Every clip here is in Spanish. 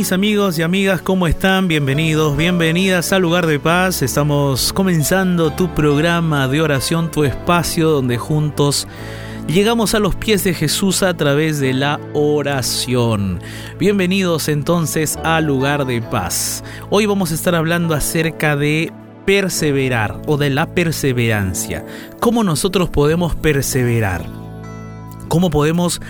Mis amigos y amigas, ¿cómo están? Bienvenidos, bienvenidas al lugar de paz. Estamos comenzando tu programa de oración, tu espacio donde juntos llegamos a los pies de Jesús a través de la oración. Bienvenidos entonces al lugar de paz. Hoy vamos a estar hablando acerca de perseverar o de la perseverancia. ¿Cómo nosotros podemos perseverar? ¿Cómo podemos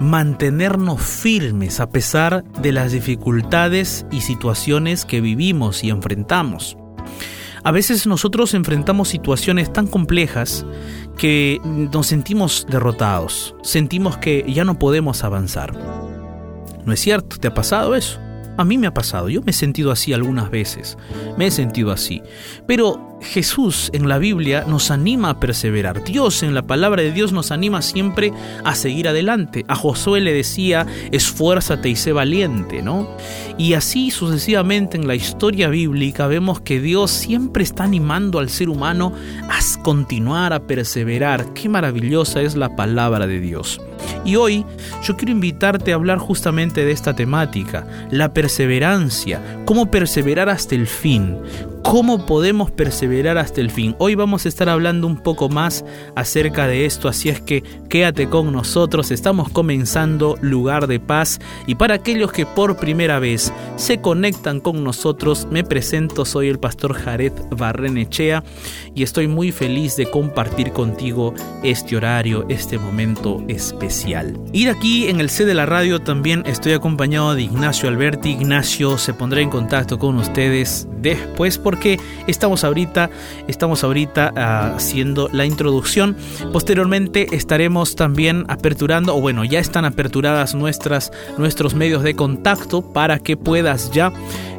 mantenernos firmes a pesar de las dificultades y situaciones que vivimos y enfrentamos. A veces nosotros enfrentamos situaciones tan complejas que nos sentimos derrotados, sentimos que ya no podemos avanzar. ¿No es cierto? ¿Te ha pasado eso? A mí me ha pasado, yo me he sentido así algunas veces, me he sentido así. Pero Jesús en la Biblia nos anima a perseverar. Dios en la palabra de Dios nos anima siempre a seguir adelante. A Josué le decía, esfuérzate y sé valiente, ¿no? Y así sucesivamente en la historia bíblica vemos que Dios siempre está animando al ser humano a continuar, a perseverar. Qué maravillosa es la palabra de Dios. Y hoy yo quiero invitarte a hablar justamente de esta temática, la perseverancia, cómo perseverar hasta el fin, cómo podemos perseverar hasta el fin. Hoy vamos a estar hablando un poco más acerca de esto, así es que quédate con nosotros, estamos comenzando Lugar de Paz y para aquellos que por primera vez se conectan con nosotros, me presento, soy el pastor Jared Barrenechea y estoy muy feliz de compartir contigo este horario, este momento especial. Y de aquí en el C de la radio también estoy acompañado de Ignacio Alberti. Ignacio se pondrá en contacto con ustedes después porque estamos ahorita, estamos ahorita ah, haciendo la introducción. Posteriormente estaremos también aperturando, o bueno, ya están aperturadas nuestras, nuestros medios de contacto para que puedas ya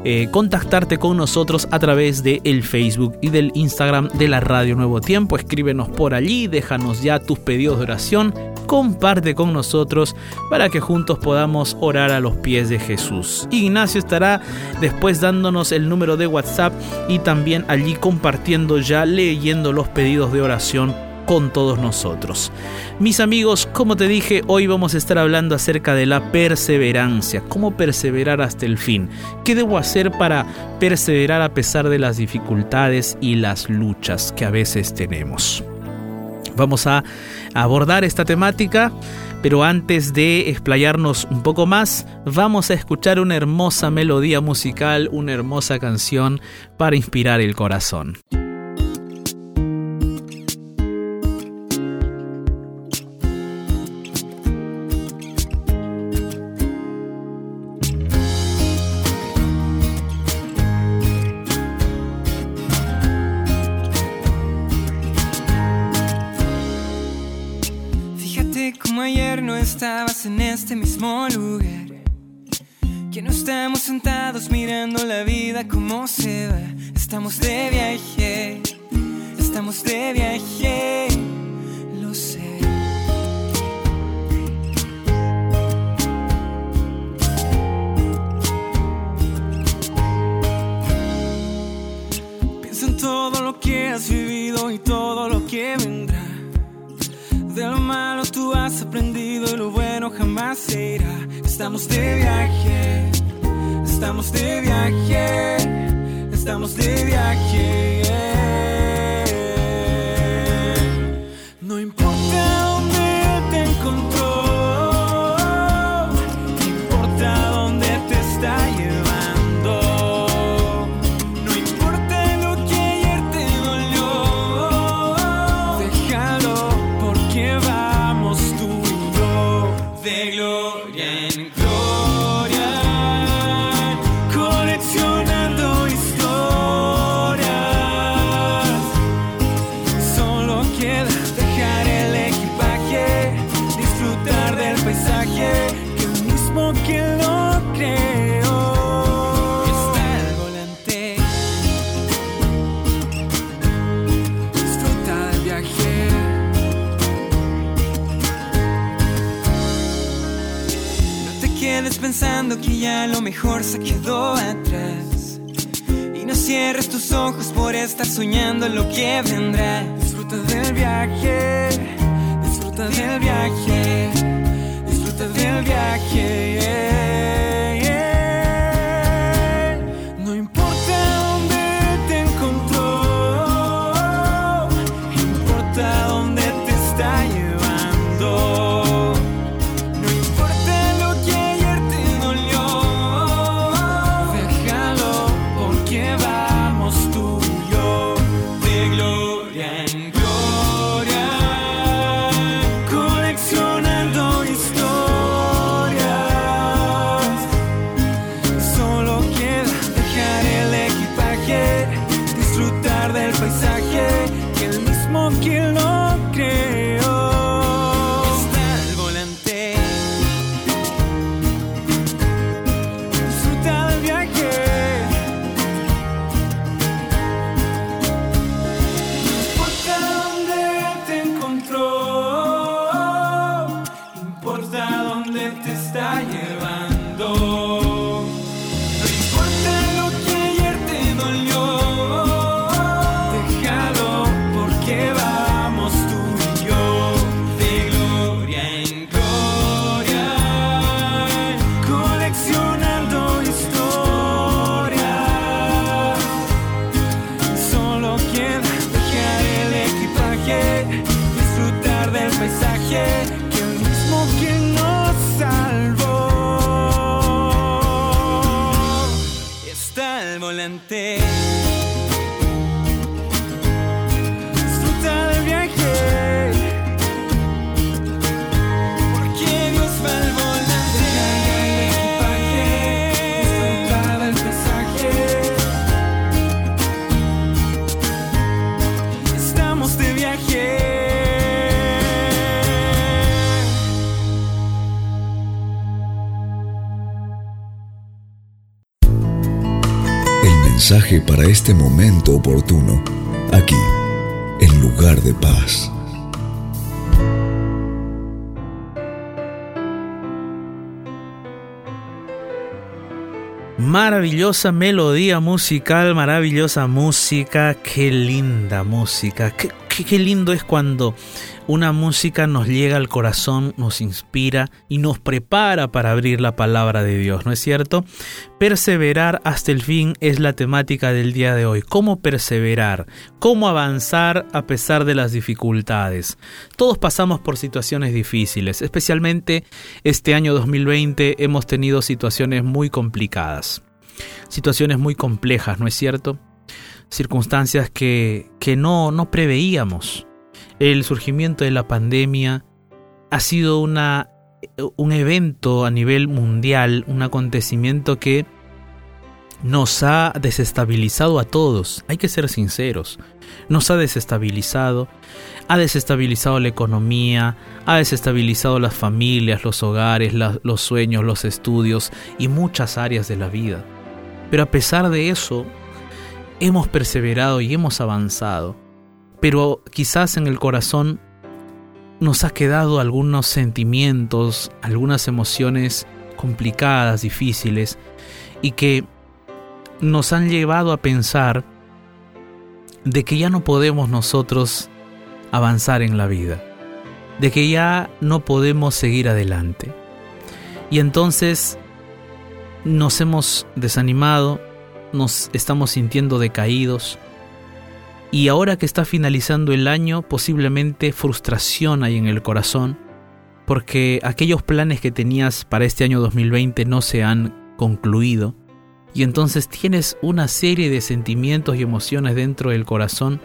eh, contactarte con nosotros a través de el Facebook y del Instagram de la Radio Nuevo Tiempo. Escríbenos por allí, déjanos ya tus pedidos de oración, comparte con nosotros para que juntos podamos orar a los pies de Jesús. Ignacio estará después dándonos el número de WhatsApp y también allí compartiendo ya leyendo los pedidos de oración con todos nosotros. Mis amigos, como te dije, hoy vamos a estar hablando acerca de la perseverancia, cómo perseverar hasta el fin, qué debo hacer para perseverar a pesar de las dificultades y las luchas que a veces tenemos. Vamos a abordar esta temática, pero antes de explayarnos un poco más, vamos a escuchar una hermosa melodía musical, una hermosa canción para inspirar el corazón. Estabas en este mismo lugar. Que no estamos sentados mirando la vida como se va. Estamos de viaje, estamos de viaje, lo sé. Piensa en todo lo que has vivido y todo lo que vendrá. De lo malo tú has aprendido Estamos de viaje, estamos de viaje, estamos de viaje. Soñando lo que para este momento oportuno, aquí, en lugar de paz. Maravillosa melodía musical, maravillosa música, qué linda música, qué, qué- qué lindo es cuando una música nos llega al corazón, nos inspira y nos prepara para abrir la palabra de Dios, ¿no es cierto? Perseverar hasta el fin es la temática del día de hoy. ¿Cómo perseverar? ¿Cómo avanzar a pesar de las dificultades? Todos pasamos por situaciones difíciles, especialmente este año 2020 hemos tenido situaciones muy complicadas, situaciones muy complejas, ¿no es cierto? Circunstancias que, que no, no preveíamos. El surgimiento de la pandemia ha sido una, un evento a nivel mundial, un acontecimiento que nos ha desestabilizado a todos, hay que ser sinceros, nos ha desestabilizado, ha desestabilizado la economía, ha desestabilizado las familias, los hogares, los sueños, los estudios y muchas áreas de la vida. Pero a pesar de eso, hemos perseverado y hemos avanzado. Pero quizás en el corazón nos ha quedado algunos sentimientos, algunas emociones complicadas, difíciles, y que nos han llevado a pensar de que ya no podemos nosotros avanzar en la vida, de que ya no podemos seguir adelante. Y entonces nos hemos desanimado, nos estamos sintiendo decaídos, y ahora que está finalizando el año, posiblemente frustración hay en el corazón, porque aquellos planes que tenías para este año 2020 no se han concluido, y entonces tienes una serie de sentimientos y emociones dentro del corazón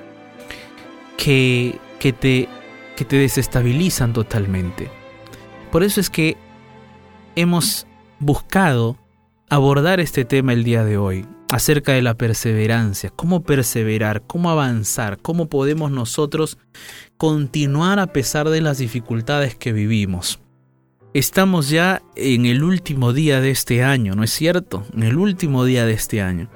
que, que, te, que te desestabilizan totalmente. Por eso es que hemos buscado abordar este tema el día de hoy, acerca de la perseverancia, cómo perseverar, cómo avanzar, cómo podemos nosotros continuar a pesar de las dificultades que vivimos. Estamos ya en el último día de este año, ¿no es cierto? En el último día de este año.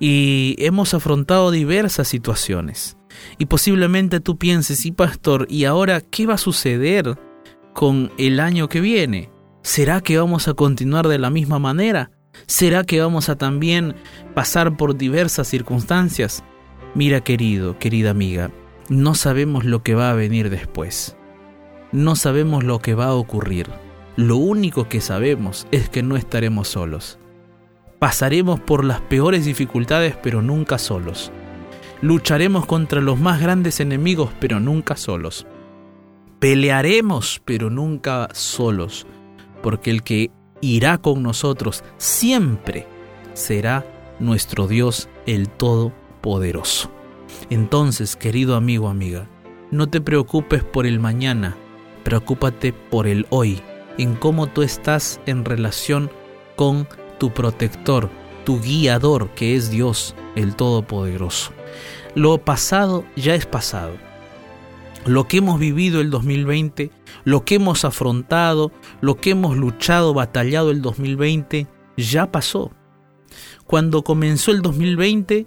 Y hemos afrontado diversas situaciones. Y posiblemente tú pienses, sí, pastor, ¿y ahora qué va a suceder con el año que viene? ¿Será que vamos a continuar de la misma manera? ¿Será que vamos a también pasar por diversas circunstancias? Mira querido, querida amiga, no sabemos lo que va a venir después. No sabemos lo que va a ocurrir. Lo único que sabemos es que no estaremos solos. Pasaremos por las peores dificultades pero nunca solos. Lucharemos contra los más grandes enemigos pero nunca solos. Pelearemos pero nunca solos, porque el que irá con nosotros siempre será nuestro Dios el Todopoderoso. Entonces, querido amigo, amiga, no te preocupes por el mañana, preocúpate por el hoy, en cómo tú estás en relación con tu protector, tu guiador, que es Dios el Todopoderoso. Lo pasado ya es pasado. Lo que hemos vivido el 2020, lo que hemos afrontado, lo que hemos luchado, batallado el 2020, ya pasó. Cuando comenzó el 2020,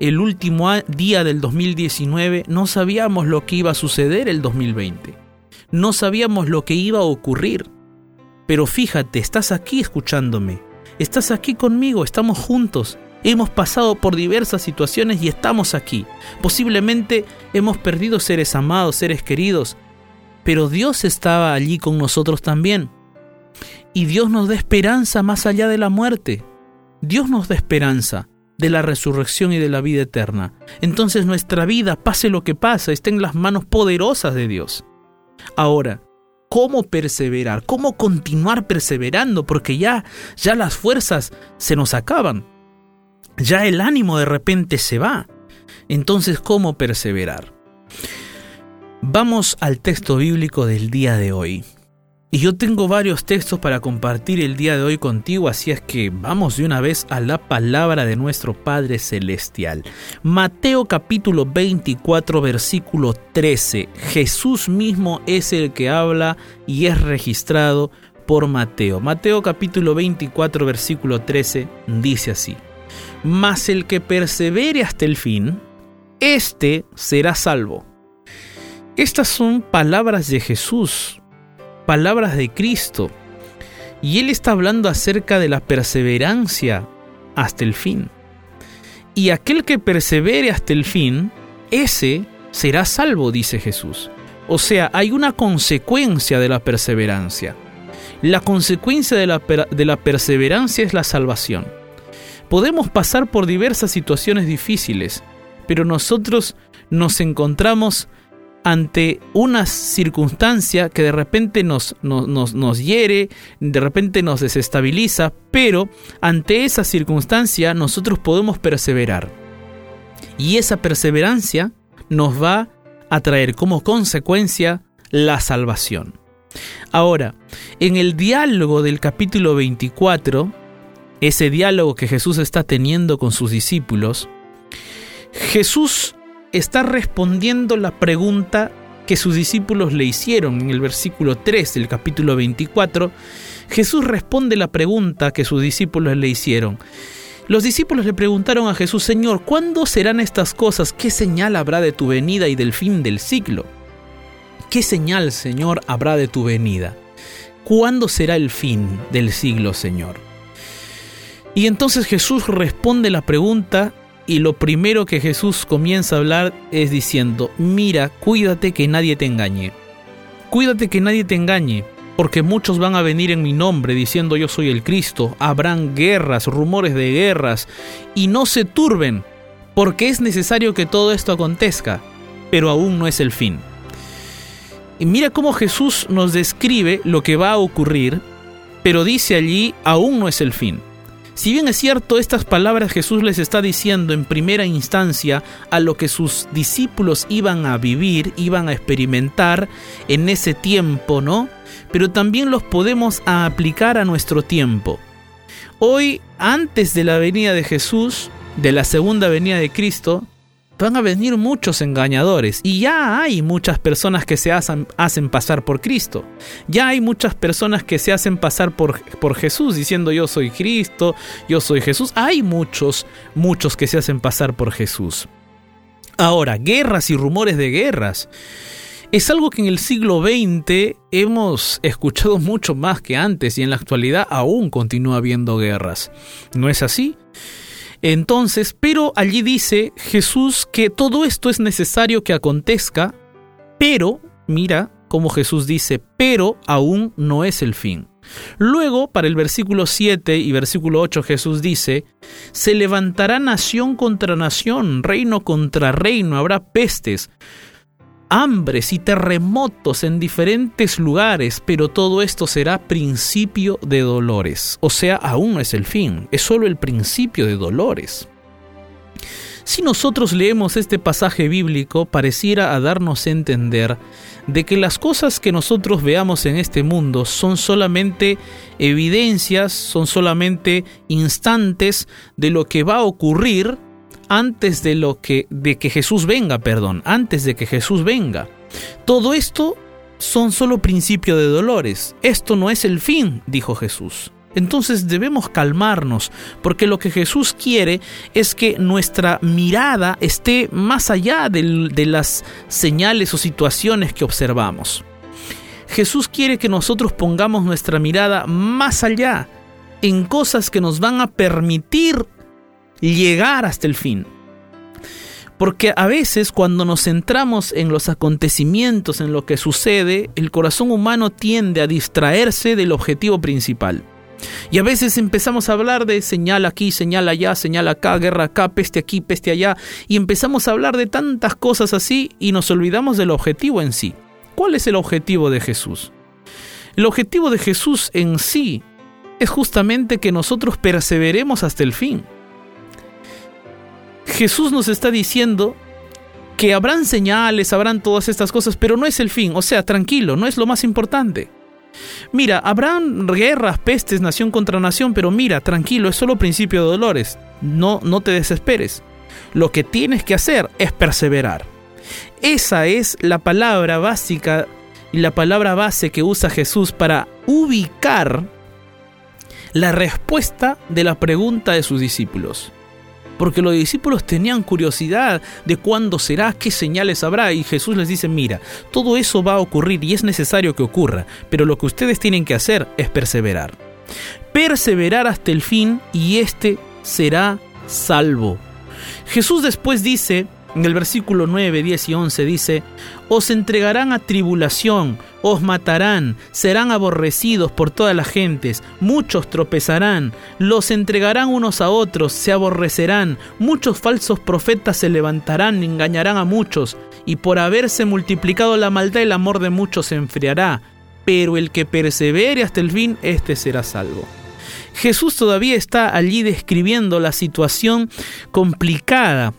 el último día del 2019, no sabíamos lo que iba a suceder el 2020. No sabíamos lo que iba a ocurrir. pero fíjate, estás aquí escuchándome, estás aquí conmigo, estamos juntos, hemos pasado por diversas situaciones y estamos aquí. Posiblemente hemos perdido seres amados, seres queridos, pero Dios estaba allí con nosotros también. Y Dios nos da esperanza más allá de la muerte. Dios nos da esperanza de la resurrección y de la vida eterna. Entonces nuestra vida, pase lo que pase, está en las manos poderosas de Dios. Ahora, ¿cómo perseverar? ¿Cómo continuar perseverando? Porque ya, ya las fuerzas se nos acaban. Ya el ánimo de repente se va. Entonces, ¿cómo perseverar? Vamos al texto bíblico del día de hoy. Y yo tengo varios textos para compartir el día de hoy contigo, así es que vamos de una vez a la palabra de nuestro Padre Celestial. Mateo capítulo 24 versículo 13. Jesús mismo es el que habla y es registrado por Mateo. Mateo capítulo 24 versículo 13 dice así. Mas el que persevere hasta el fin, éste será salvo. Estas son palabras de Jesús palabras de Cristo. Y Él está hablando acerca de la perseverancia hasta el fin. Y aquel que persevere hasta el fin, ese será salvo, dice Jesús. O sea, hay una consecuencia de la perseverancia. La consecuencia de la, de la perseverancia es la salvación. Podemos pasar por diversas situaciones difíciles, pero nosotros nos encontramos ante una circunstancia que de repente nos, nos, nos, hiere, de repente nos desestabiliza, pero ante esa circunstancia nosotros podemos perseverar. Y esa perseverancia nos va a traer como consecuencia la salvación. Ahora, en el diálogo del capítulo 24, ese diálogo que Jesús está teniendo con sus discípulos, Jesús está respondiendo la pregunta que sus discípulos le hicieron en el versículo 3 del capítulo 24. Jesús responde la pregunta que sus discípulos le hicieron. Los discípulos le preguntaron a Jesús, Señor, ¿cuándo serán estas cosas? ¿Qué señal habrá de tu venida y del fin del siglo? ¿Qué señal, Señor, habrá de tu venida? ¿Cuándo será el fin del siglo, Señor? Y entonces Jesús responde la pregunta y lo primero que Jesús comienza a hablar es diciendo, mira, cuídate que nadie te engañe. Cuídate que nadie te engañe, porque muchos van a venir en mi nombre diciendo yo soy el Cristo. Habrán guerras, rumores de guerras, y no se turben, porque es necesario que todo esto acontezca, pero aún no es el fin. Y mira cómo Jesús nos describe lo que va a ocurrir, pero dice allí, aún no es el fin. Si bien es cierto, estas palabras Jesús les está diciendo en primera instancia a lo que sus discípulos iban a vivir, iban a experimentar en ese tiempo, ¿no? Pero también los podemos aplicar a nuestro tiempo. Hoy, antes de la venida de Jesús, de la segunda venida de Cristo, van a venir muchos engañadores y ya hay muchas personas que se hacen, hacen, pasar por Cristo. Ya hay muchas personas que se hacen pasar por, por Jesús diciendo yo soy Cristo, yo soy Jesús. Hay muchos, muchos que se hacen pasar por Jesús. Ahora, guerras y rumores de guerras. Es algo que en el siglo XX hemos escuchado mucho más que antes y en la actualidad aún continúa habiendo guerras. ¿No es así? Entonces, pero allí dice Jesús que todo esto es necesario que acontezca, pero, mira cómo Jesús dice, pero aún no es el fin. Luego, para el versículo 7 y versículo 8, Jesús dice, se levantará nación contra nación, reino contra reino, habrá pestes, hambres y terremotos en diferentes lugares, pero todo esto será principio de dolores. O sea, aún no es el fin, es solo el principio de dolores. Si nosotros leemos este pasaje bíblico, pareciera a darnos a entender de que las cosas que nosotros veamos en este mundo son solamente evidencias, son solamente instantes de lo que va a ocurrir antes de lo que de que Jesús venga, perdón, antes de que Jesús venga. Todo esto son solo principio de dolores. Esto no es el fin, dijo Jesús. Entonces debemos calmarnos, porque lo que Jesús quiere es que nuestra mirada esté más allá de, de las señales o situaciones que observamos. Jesús quiere que nosotros pongamos nuestra mirada más allá, en cosas que nos van a permitir llegar hasta el fin. Porque a veces cuando nos centramos en los acontecimientos, en lo que sucede, el corazón humano tiende a distraerse del objetivo principal. Y a veces empezamos a hablar de señal aquí, señal allá, señal acá, guerra acá, peste aquí, peste allá, y empezamos a hablar de tantas cosas así y nos olvidamos del objetivo en sí. ¿Cuál es el objetivo de Jesús? El objetivo de Jesús en sí es justamente que nosotros perseveremos hasta el fin. Jesús nos está diciendo que habrán señales, habrán todas estas cosas, pero no es el fin. O sea, tranquilo, no es lo más importante. Mira, habrán guerras, pestes, nación contra nación, pero mira, tranquilo, es solo principio de dolores. No, no te desesperes. Lo que tienes que hacer es perseverar. Esa es la palabra básica y la palabra base que usa Jesús para ubicar la respuesta de la pregunta de sus discípulos porque los discípulos tenían curiosidad de cuándo será, qué señales habrá, y Jesús les dice, mira, todo eso va a ocurrir y es necesario que ocurra, pero lo que ustedes tienen que hacer es perseverar. Perseverar hasta el fin y éste será salvo. Jesús después dice, en el versículo 9, 10 y 11 dice, os entregarán a tribulación, os matarán, serán aborrecidos por todas las gentes, muchos tropezarán, los entregarán unos a otros, se aborrecerán, muchos falsos profetas se levantarán, engañarán a muchos, y por haberse multiplicado la maldad el amor de muchos se enfriará, pero el que persevere hasta el fin, éste será salvo. Jesús todavía está allí describiendo la situación complicada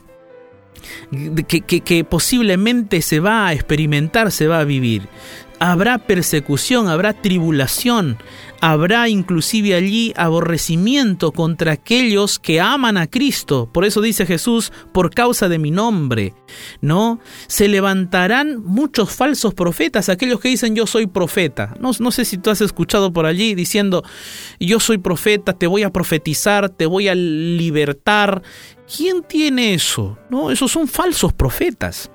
que, posiblemente se va a experimentar, se va a vivir. Habrá persecución, habrá tribulación, habrá inclusive allí aborrecimiento contra aquellos que aman a Cristo. Por eso dice Jesús, por causa de mi nombre, ¿no? Se levantarán muchos falsos profetas, aquellos que dicen yo soy profeta. No, no sé si tú has escuchado por allí diciendo yo soy profeta, te voy a profetizar, te voy a libertar. ¿Quién tiene eso? No, esos son falsos profetas.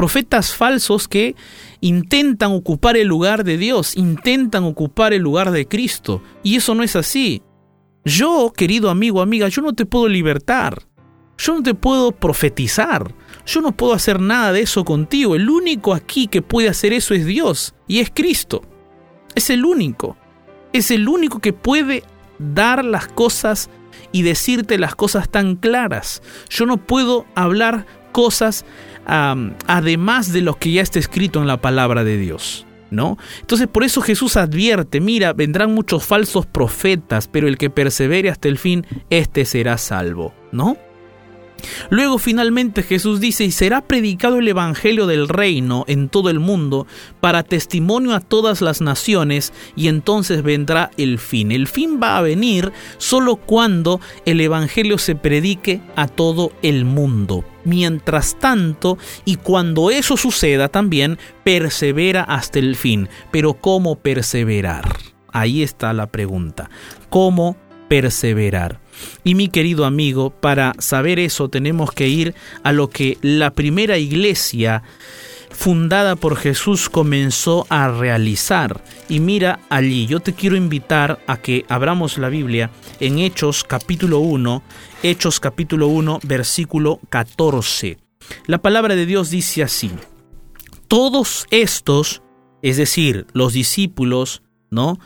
Profetas falsos que intentan ocupar el lugar de Dios, intentan ocupar el lugar de Cristo. Y eso no es así. Yo, querido amigo, amiga, yo no te puedo libertar. Yo no te puedo profetizar. Yo no puedo hacer nada de eso contigo. El único aquí que puede hacer eso es Dios y es Cristo. Es el único. Es el único que puede dar las cosas y decirte las cosas tan claras. Yo no puedo hablar cosas además de lo que ya está escrito en la palabra de Dios. ¿No? Entonces por eso Jesús advierte, mira, vendrán muchos falsos profetas, pero el que persevere hasta el fin, éste será salvo, ¿no? Luego finalmente Jesús dice, y será predicado el Evangelio del reino en todo el mundo para testimonio a todas las naciones, y entonces vendrá el fin. El fin va a venir solo cuando el Evangelio se predique a todo el mundo. Mientras tanto, y cuando eso suceda también, persevera hasta el fin. Pero ¿cómo perseverar? Ahí está la pregunta. ¿Cómo perseverar? Y mi querido amigo, para saber eso tenemos que ir a lo que la primera iglesia fundada por Jesús comenzó a realizar. Y mira allí, yo te quiero invitar a que abramos la Biblia en Hechos capítulo 1, Hechos capítulo 1, versículo 14. La palabra de Dios dice así, todos estos, es decir, los discípulos, ¿no?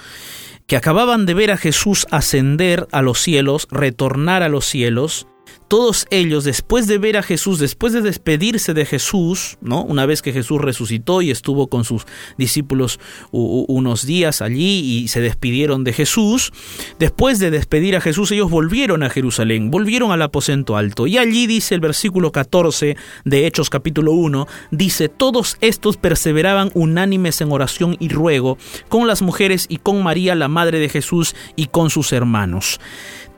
que acababan de ver a Jesús ascender a los cielos, retornar a los cielos, todos ellos, después de ver a Jesús, después de despedirse de Jesús, ¿no? Una vez que Jesús resucitó y estuvo con sus discípulos unos días allí y se despidieron de Jesús, después de despedir a Jesús, ellos volvieron a Jerusalén, volvieron al aposento alto. Y allí dice el versículo 14 de Hechos capítulo 1, dice, todos estos perseveraban unánimes en oración y ruego con las mujeres y con María, la madre de Jesús, y con sus hermanos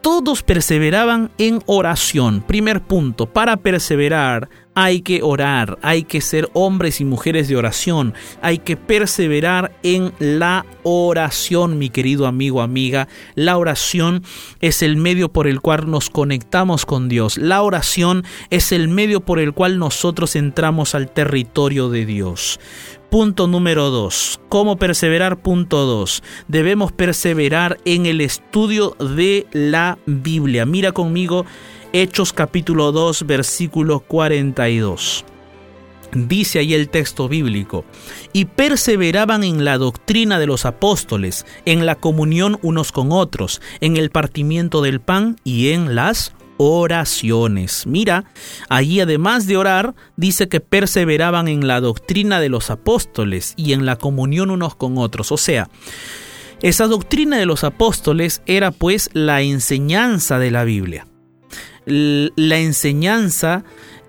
todos perseveraban en oración. Primer punto, para perseverar hay que orar, hay que ser hombres y mujeres de oración, hay que perseverar en la oración, mi querido amigo, amiga. La oración es el medio por el cual nos conectamos con Dios. La oración es el medio por el cual nosotros entramos al territorio de Dios. Punto número 2. ¿Cómo perseverar? Punto 2. Debemos perseverar en el estudio de la Biblia. Mira conmigo Hechos capítulo 2 versículo 42. Dice ahí el texto bíblico, y perseveraban en la doctrina de los apóstoles, en la comunión unos con otros, en el partimiento del pan y en las oraciones. Mira, allí además de orar, dice que perseveraban en la doctrina de los apóstoles y en la comunión unos con otros. O sea, esa doctrina de los apóstoles era pues la enseñanza de la Biblia. La enseñanza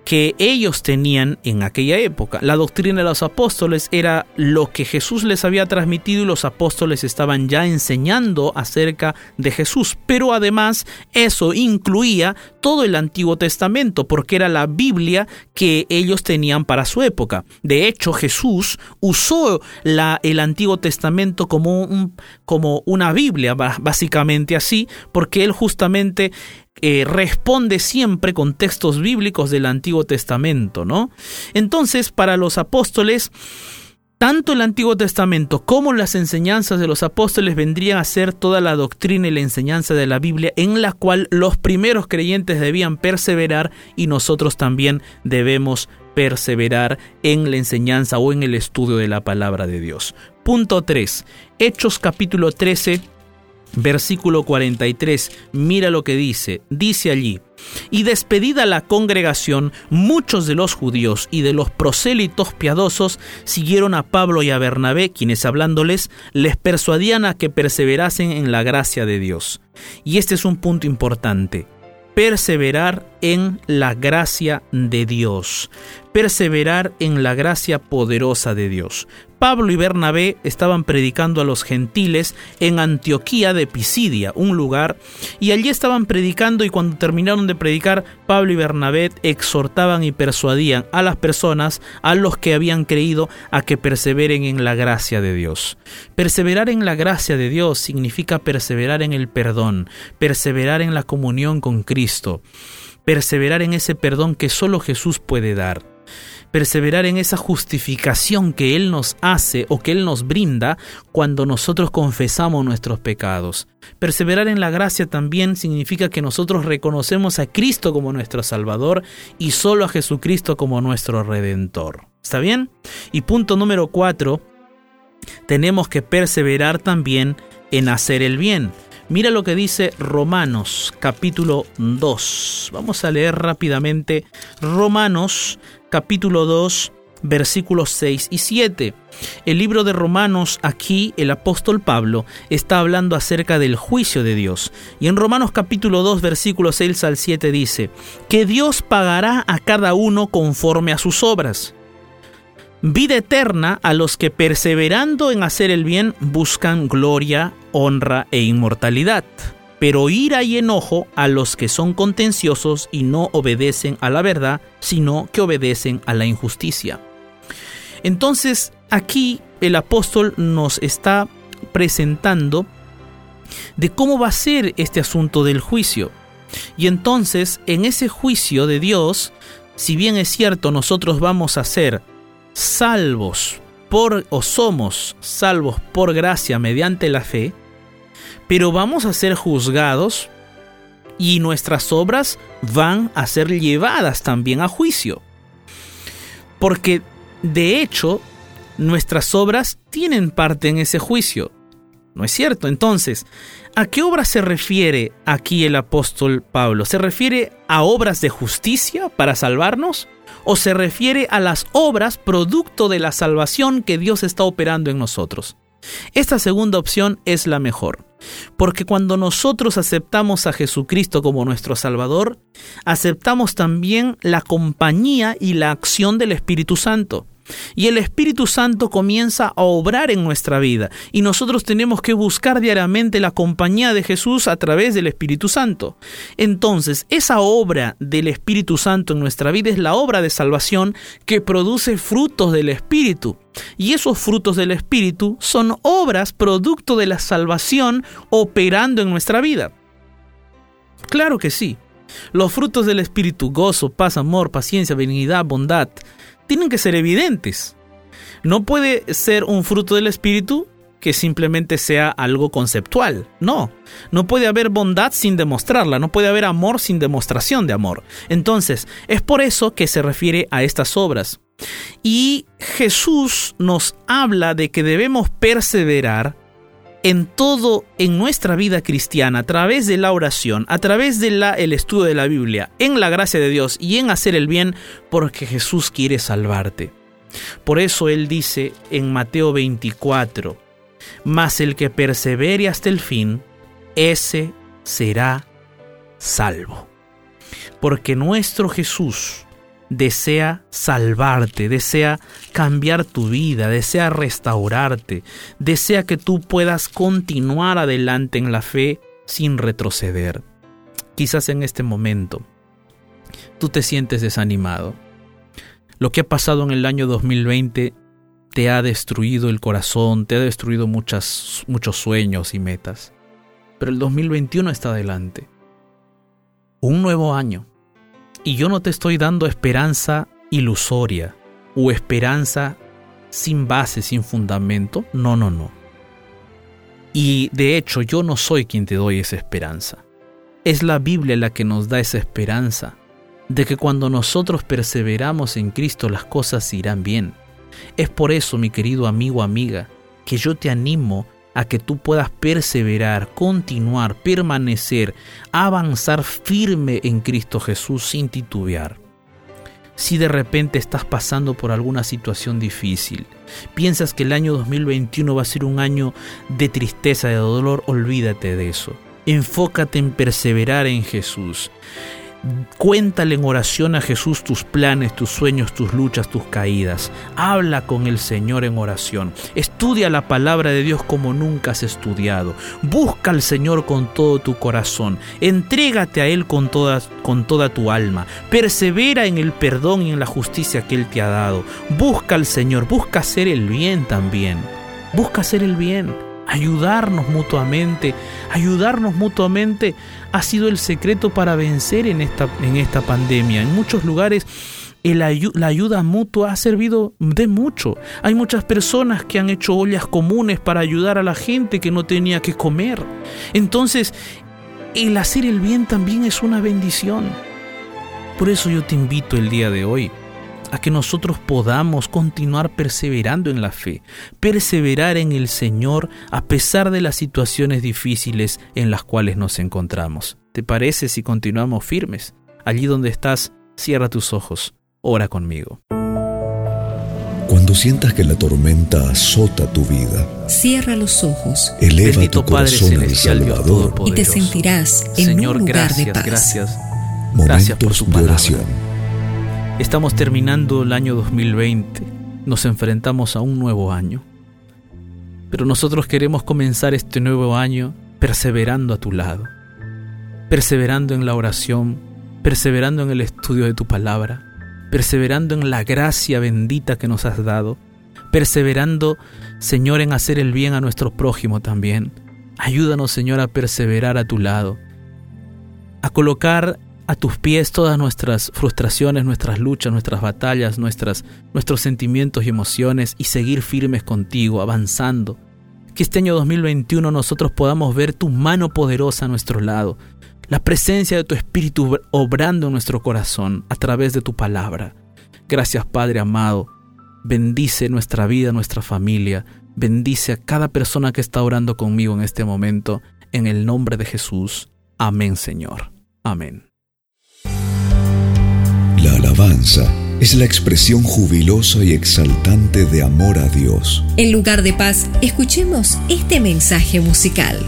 que ellos tenían en aquella época. La doctrina de los apóstoles era lo que Jesús les había transmitido y los apóstoles estaban ya enseñando acerca de Jesús. Pero además eso incluía todo el Antiguo Testamento porque era la Biblia que ellos tenían para su época. De hecho, Jesús usó el Antiguo Testamento como, un, como una Biblia, básicamente así, porque él justamente eh, responde siempre con textos bíblicos del Antiguo Testamento, ¿no? Entonces, para los apóstoles, tanto el Antiguo Testamento como las enseñanzas de los apóstoles vendrían a ser toda la doctrina y la enseñanza de la Biblia en la cual los primeros creyentes debían perseverar y nosotros también debemos perseverar en la enseñanza o en el estudio de la palabra de Dios. Punto 3. Hechos capítulo 13 Versículo 43, mira lo que dice, dice allí, y despedida la congregación, muchos de los judíos y de los prosélitos piadosos siguieron a Pablo y a Bernabé, quienes hablándoles les persuadían a que perseverasen en la gracia de Dios. Y este es un punto importante perseverar en la gracia de Dios, perseverar en la gracia poderosa de Dios. Pablo y Bernabé estaban predicando a los gentiles en Antioquía de Pisidia, un lugar, y allí estaban predicando y cuando terminaron de predicar, Pablo y Bernabé exhortaban y persuadían a las personas, a los que habían creído, a que perseveren en la gracia de Dios. Perseverar en la gracia de Dios significa perseverar en el perdón, perseverar en la comunión con Cristo, perseverar en ese perdón que solo Jesús puede dar perseverar en esa justificación que Él nos hace o que Él nos brinda cuando nosotros confesamos nuestros pecados. Perseverar en la gracia también significa que nosotros reconocemos a Cristo como nuestro Salvador y solo a Jesucristo como nuestro Redentor. ¿Está bien? Y punto número cuatro, tenemos que perseverar también en hacer el bien. Mira lo que dice Romanos capítulo 2. Vamos a leer rápidamente Romanos capítulo 2 versículos 6 y 7. El libro de Romanos, aquí el apóstol Pablo está hablando acerca del juicio de Dios. Y en Romanos capítulo 2 versículos 6 al 7 dice, que Dios pagará a cada uno conforme a sus obras. Vida eterna a los que perseverando en hacer el bien buscan gloria, honra e inmortalidad pero ira y enojo a los que son contenciosos y no obedecen a la verdad, sino que obedecen a la injusticia. Entonces, aquí el apóstol nos está presentando de cómo va a ser este asunto del juicio. Y entonces, en ese juicio de Dios, si bien es cierto, nosotros vamos a ser salvos por o somos salvos por gracia mediante la fe, pero vamos a ser juzgados y nuestras obras van a ser llevadas también a juicio. Porque de hecho, nuestras obras tienen parte en ese juicio. ¿No es cierto? Entonces, ¿a qué obra se refiere aquí el apóstol Pablo? ¿Se refiere a obras de justicia para salvarnos? ¿O se refiere a las obras producto de la salvación que Dios está operando en nosotros? Esta segunda opción es la mejor, porque cuando nosotros aceptamos a Jesucristo como nuestro Salvador, aceptamos también la compañía y la acción del Espíritu Santo. Y el Espíritu Santo comienza a obrar en nuestra vida y nosotros tenemos que buscar diariamente la compañía de Jesús a través del Espíritu Santo. Entonces, esa obra del Espíritu Santo en nuestra vida es la obra de salvación que produce frutos del Espíritu. Y esos frutos del Espíritu son obras producto de la salvación operando en nuestra vida. Claro que sí. Los frutos del Espíritu, gozo, paz, amor, paciencia, benignidad, bondad, tienen que ser evidentes. No puede ser un fruto del Espíritu que simplemente sea algo conceptual. No, no puede haber bondad sin demostrarla, no puede haber amor sin demostración de amor. Entonces, es por eso que se refiere a estas obras. Y Jesús nos habla de que debemos perseverar en todo en nuestra vida cristiana, a través de la oración, a través del el estudio de la Biblia, en la gracia de Dios y en hacer el bien, porque Jesús quiere salvarte. Por eso Él dice en Mateo 24, mas el que persevere hasta el fin, ese será salvo. Porque nuestro Jesús desea salvarte, desea cambiar tu vida, desea restaurarte, desea que tú puedas continuar adelante en la fe sin retroceder. Quizás en este momento tú te sientes desanimado. Lo que ha pasado en el año 2020 te ha destruido el corazón, te ha destruido muchas, muchos sueños y metas. Pero el 2021 está adelante. Un nuevo año y yo no te estoy dando esperanza ilusoria o esperanza sin base, sin fundamento. No, no, no. Y de hecho yo no soy quien te doy esa esperanza. Es la Biblia la que nos da esa esperanza de que cuando nosotros perseveramos en Cristo las cosas irán bien. Es por eso, mi querido amigo, amiga, que yo te animo a que tú puedas perseverar, continuar, permanecer, avanzar firme en Cristo Jesús sin titubear. Si de repente estás pasando por alguna situación difícil, piensas que el año 2021 va a ser un año de tristeza, de dolor, olvídate de eso. Enfócate en perseverar en Jesús. Cuéntale en oración a Jesús tus planes, tus sueños, tus luchas, tus caídas. Habla con el Señor en oración. Estudia la palabra de Dios como nunca has estudiado. Busca al Señor con todo tu corazón. Entrégate a Él con toda, con toda tu alma. Persevera en el perdón y en la justicia que Él te ha dado. Busca al Señor. Busca hacer el bien también. Busca hacer el bien ayudarnos mutuamente, ayudarnos mutuamente ha sido el secreto para vencer en esta, en esta pandemia. En muchos lugares la ayuda mutua ha servido de mucho. Hay muchas personas que han hecho ollas comunes para ayudar a la gente que no tenía que comer. Entonces, el hacer el bien también es una bendición. Por eso yo te invito el día de hoy a que nosotros podamos continuar perseverando en la fe, perseverar en el Señor a pesar de las situaciones difíciles en las cuales nos encontramos. ¿Te parece si continuamos firmes? Allí donde estás, cierra tus ojos, ora conmigo. Cuando sientas que la tormenta azota tu vida, cierra los ojos, eleva tu corazón al Salvador y te sentirás en un lugar gracias, de paz. Gracias, Momentos gracias por tu de palabra. oración. Estamos terminando el año 2020, nos enfrentamos a un nuevo año. Pero nosotros queremos comenzar este nuevo año perseverando a tu lado, perseverando en la oración, perseverando en el estudio de tu palabra, perseverando en la gracia bendita que nos has dado, perseverando, Señor, en hacer el bien a nuestro prójimo también. Ayúdanos, Señor, a perseverar a tu lado, a colocar a tus pies todas nuestras frustraciones, nuestras luchas, nuestras batallas, nuestras, nuestros sentimientos y emociones y seguir firmes contigo, avanzando. Que este año 2021 nosotros podamos ver tu mano poderosa a nuestro lado, la presencia de tu Espíritu obrando en nuestro corazón a través de tu palabra. Gracias Padre amado, bendice nuestra vida, nuestra familia, bendice a cada persona que está orando conmigo en este momento, en el nombre de Jesús. Amén Señor. Amén. La alabanza es la expresión jubilosa y exaltante de amor a Dios. En lugar de paz, escuchemos este mensaje musical.